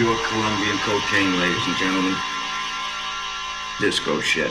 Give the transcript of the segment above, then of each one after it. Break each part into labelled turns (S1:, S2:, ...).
S1: pure Colombian cocaine, ladies and gentlemen. Disco shit.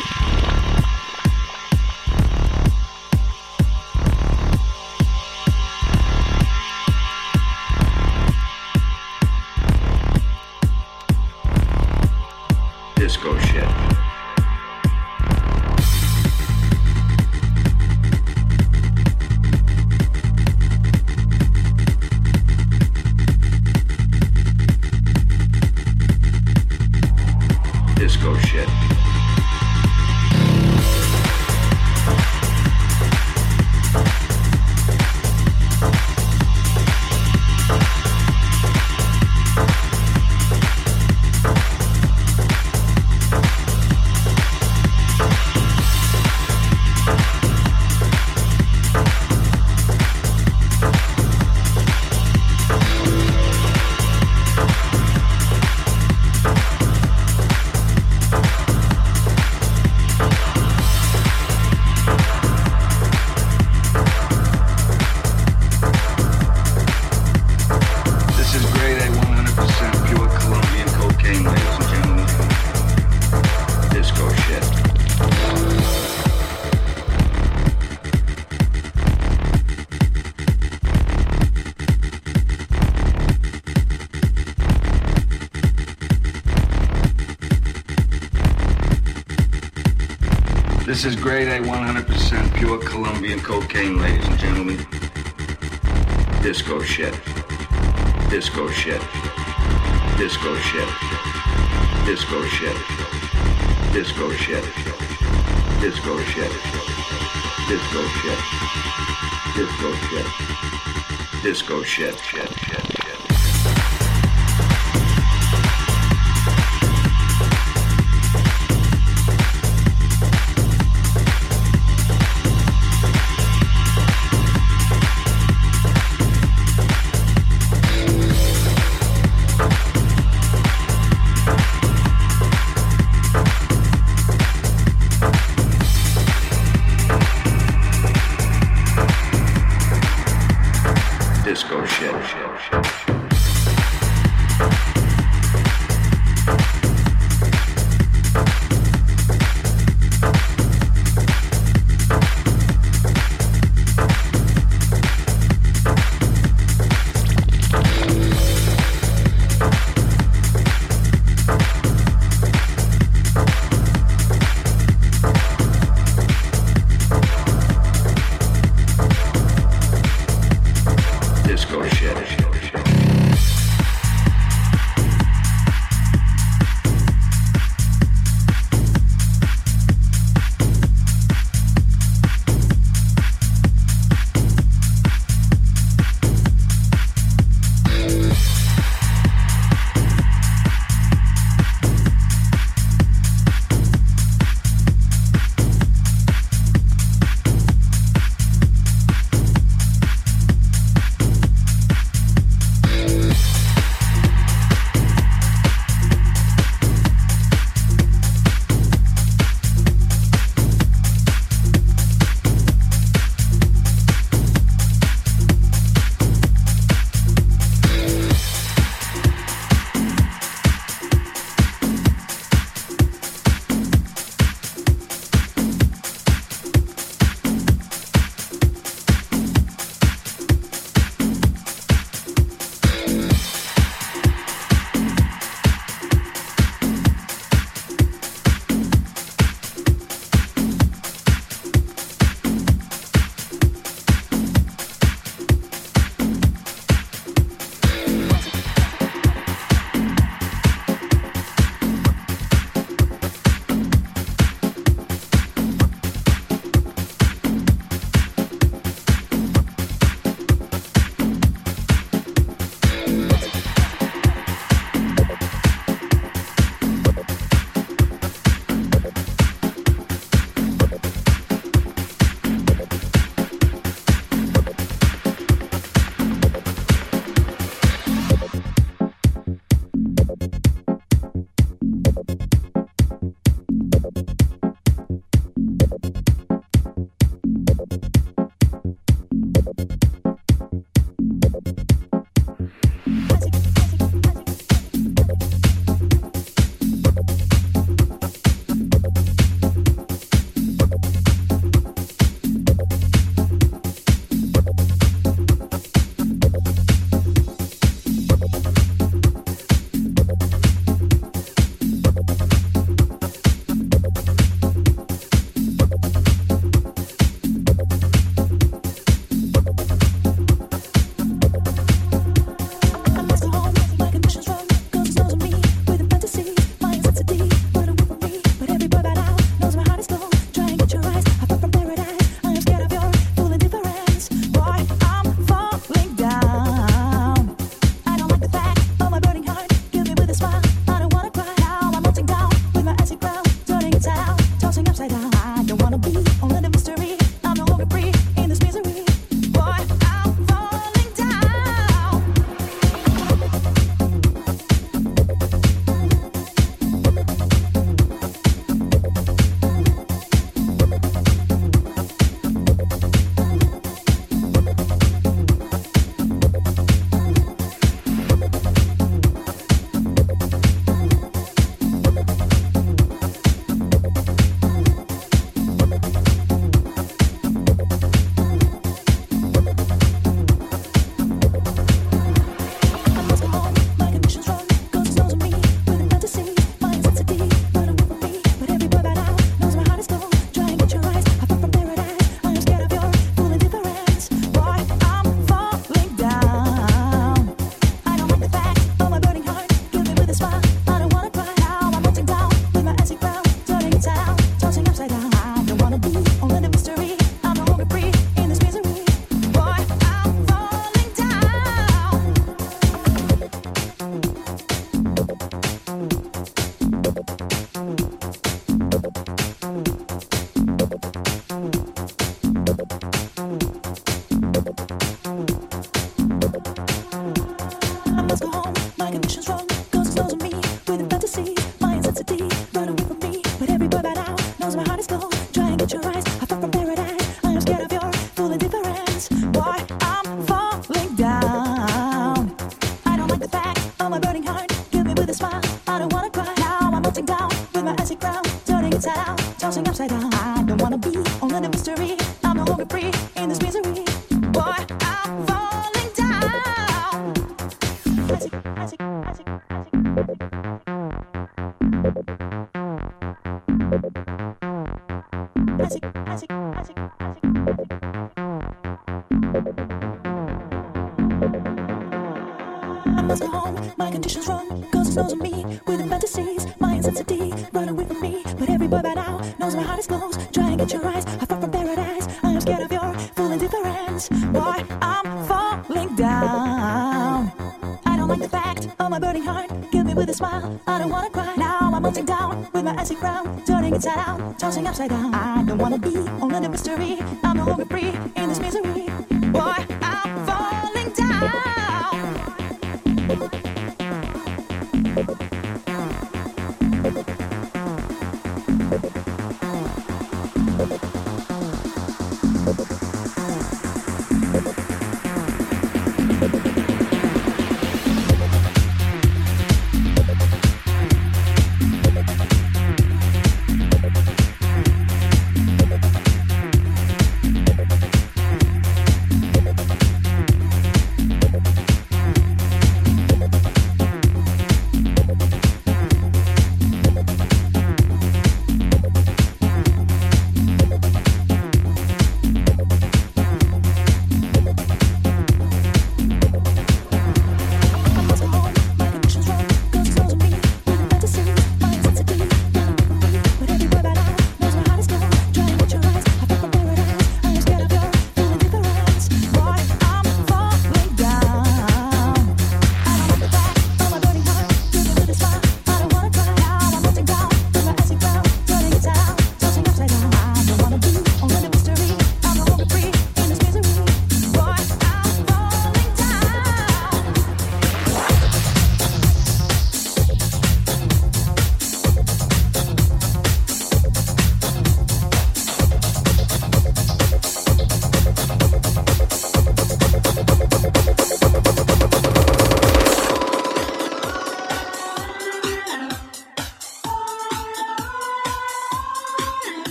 S1: This is grade A 100% pure Colombian cocaine, ladies and gentlemen. Disco shit. Disco shit. Disco shit. Disco shit. Disco shit. Disco shit. Disco shit. Disco shit. Disco shit. Disco. Shit.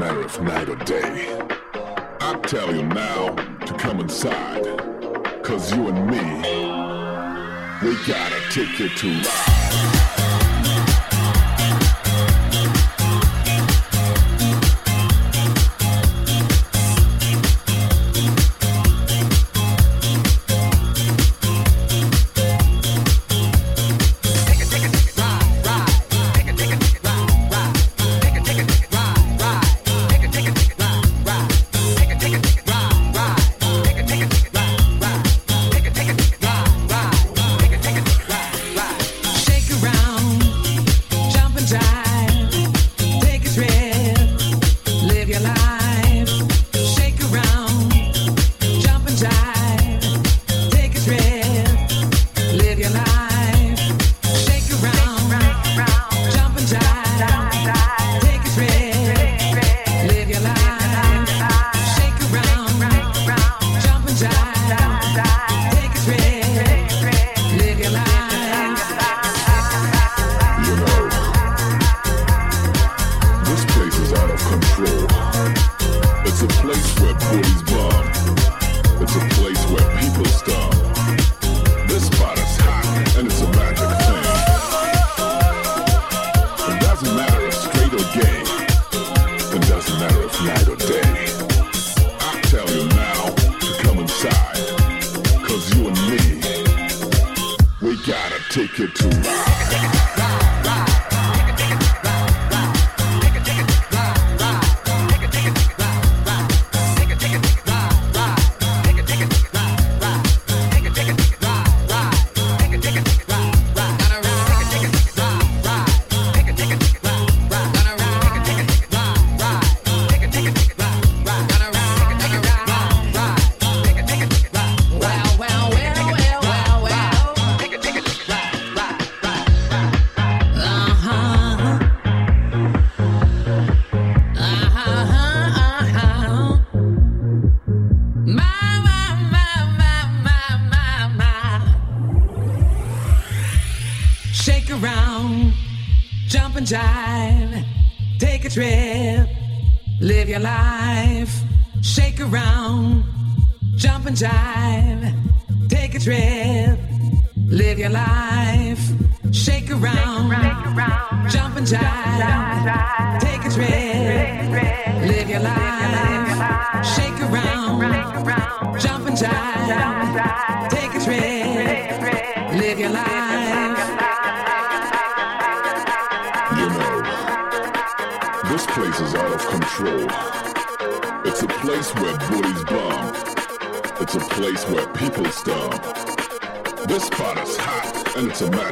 S2: Matter if night or day. I tell you now to come inside. Cause you and me, we gotta take it to. trip,
S3: live your life, shake around, jump and jive. to me.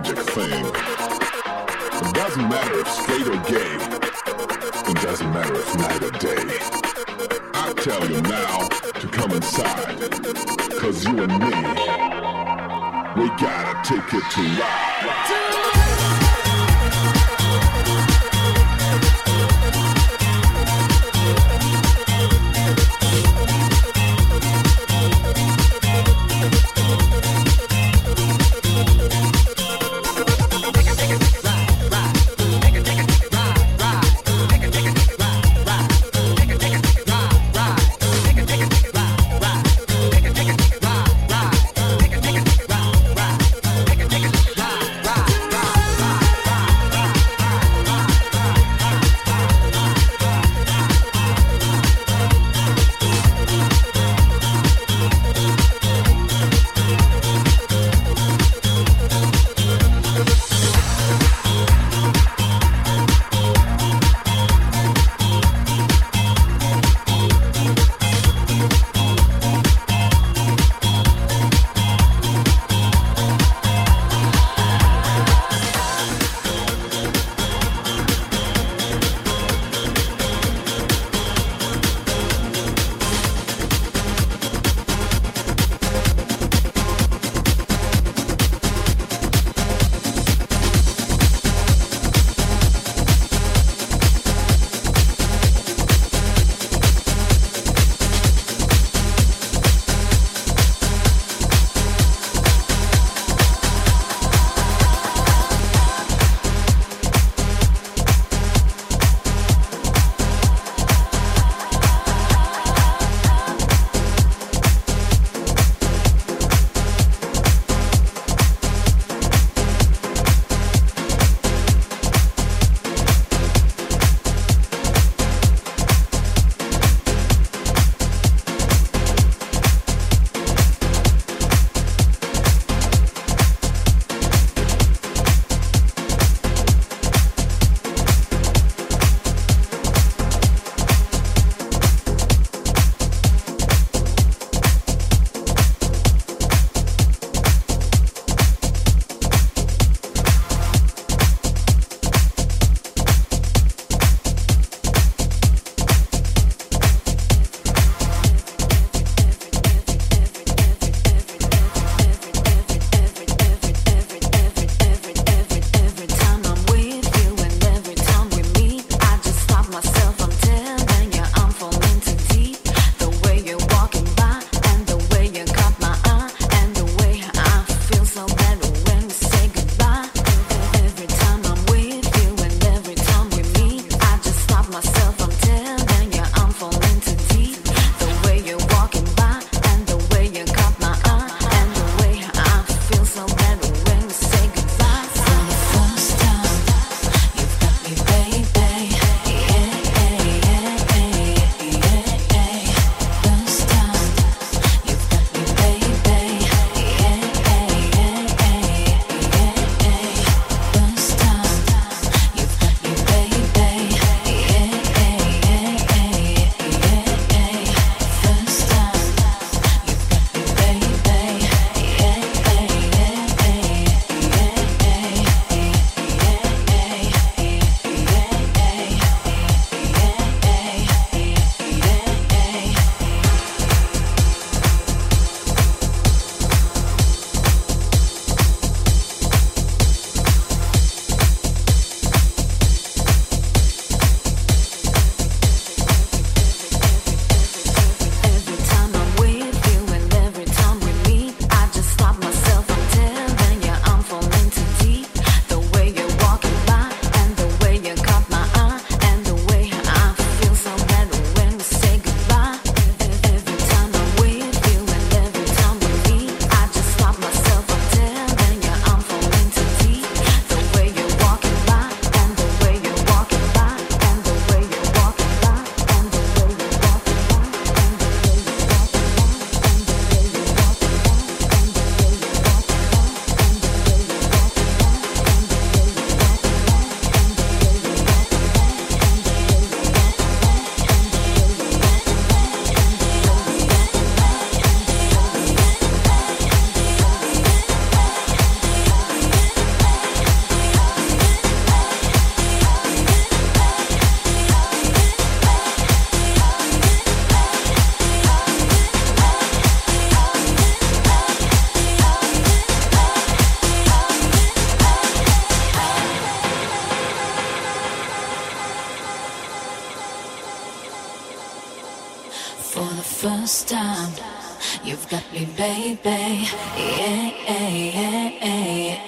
S3: Me, baby. Yeah, yeah,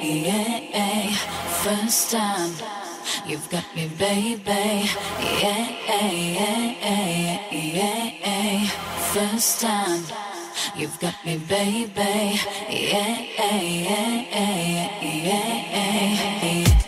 S3: yeah, yeah. First time you've got me, baby. Yeah, yeah, yeah, yeah. First time you've got me, baby. Yeah, yeah, yeah, yeah, yeah.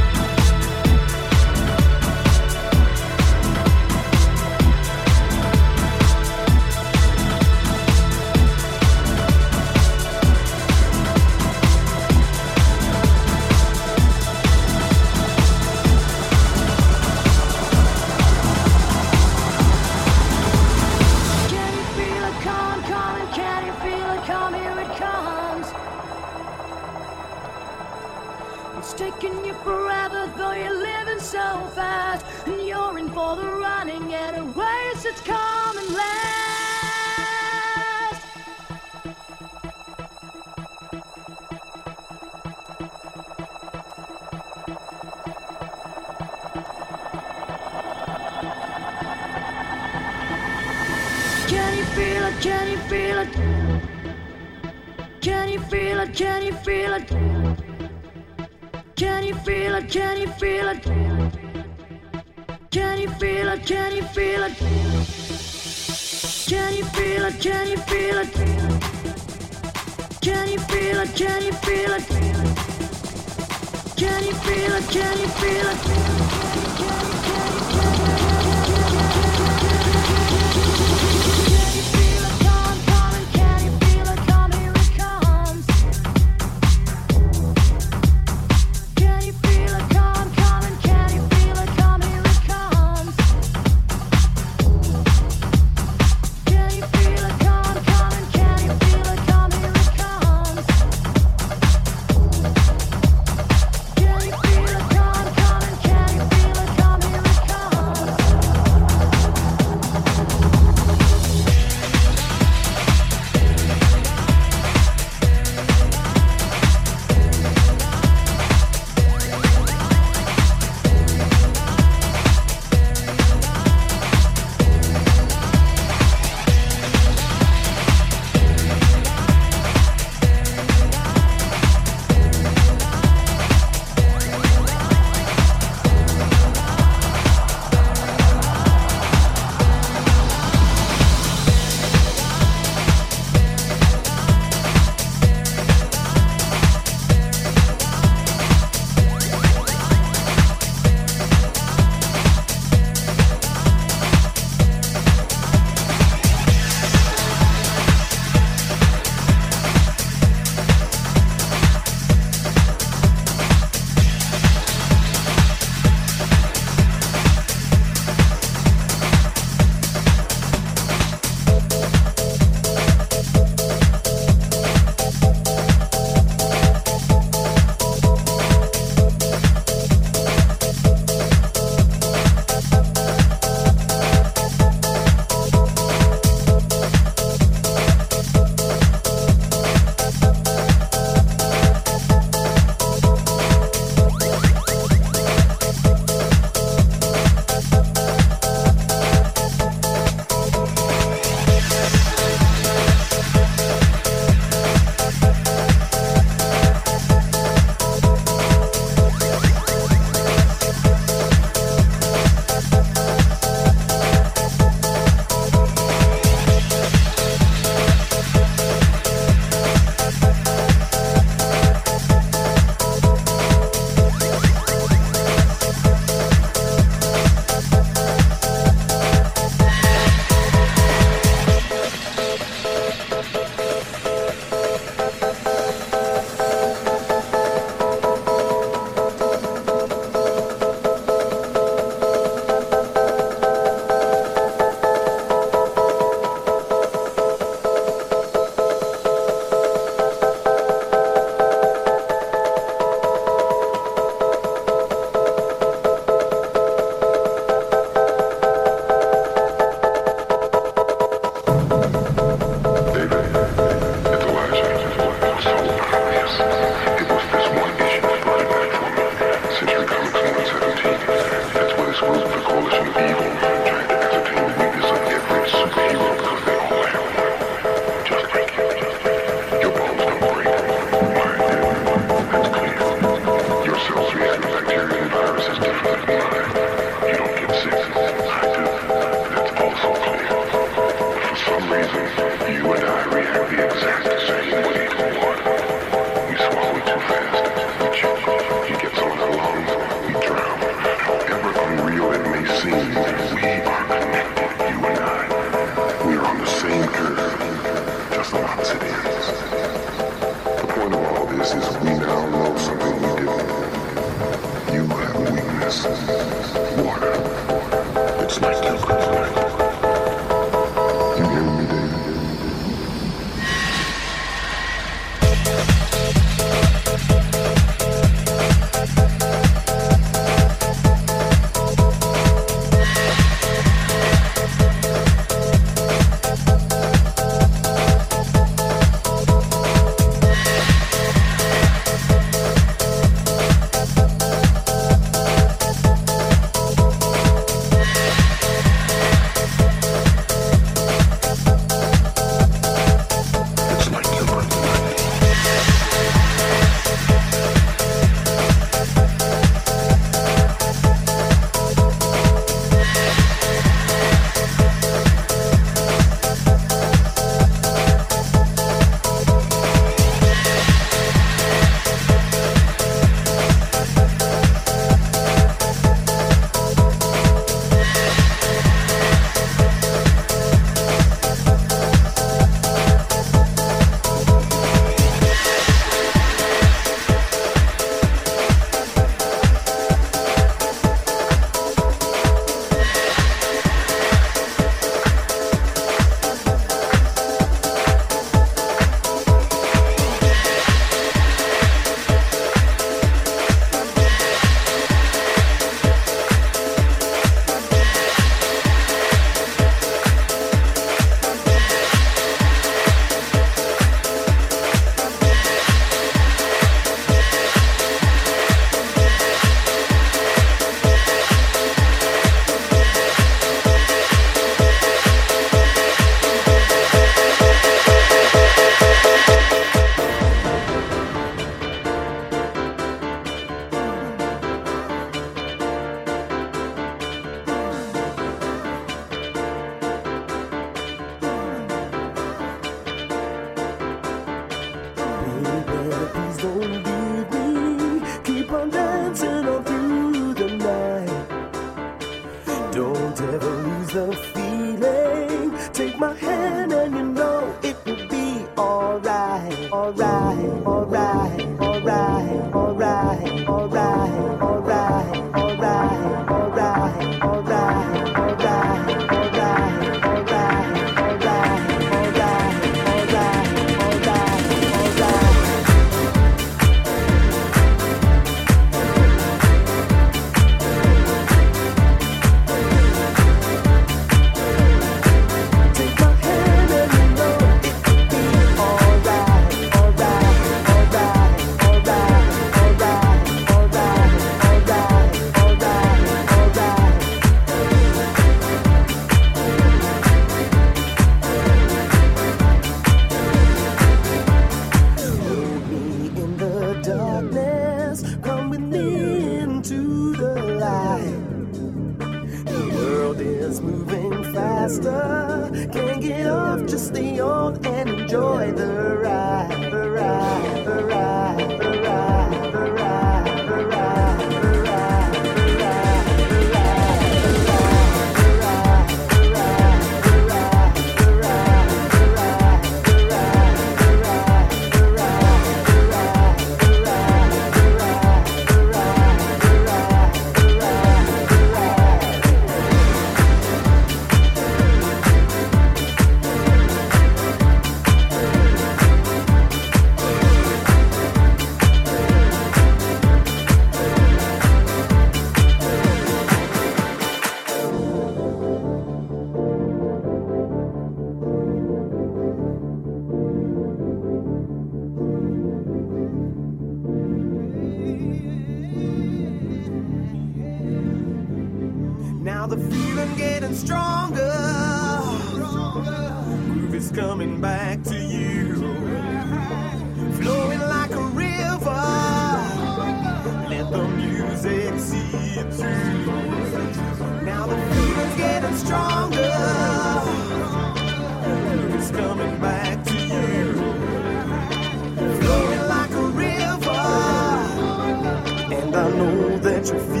S2: that
S4: feel.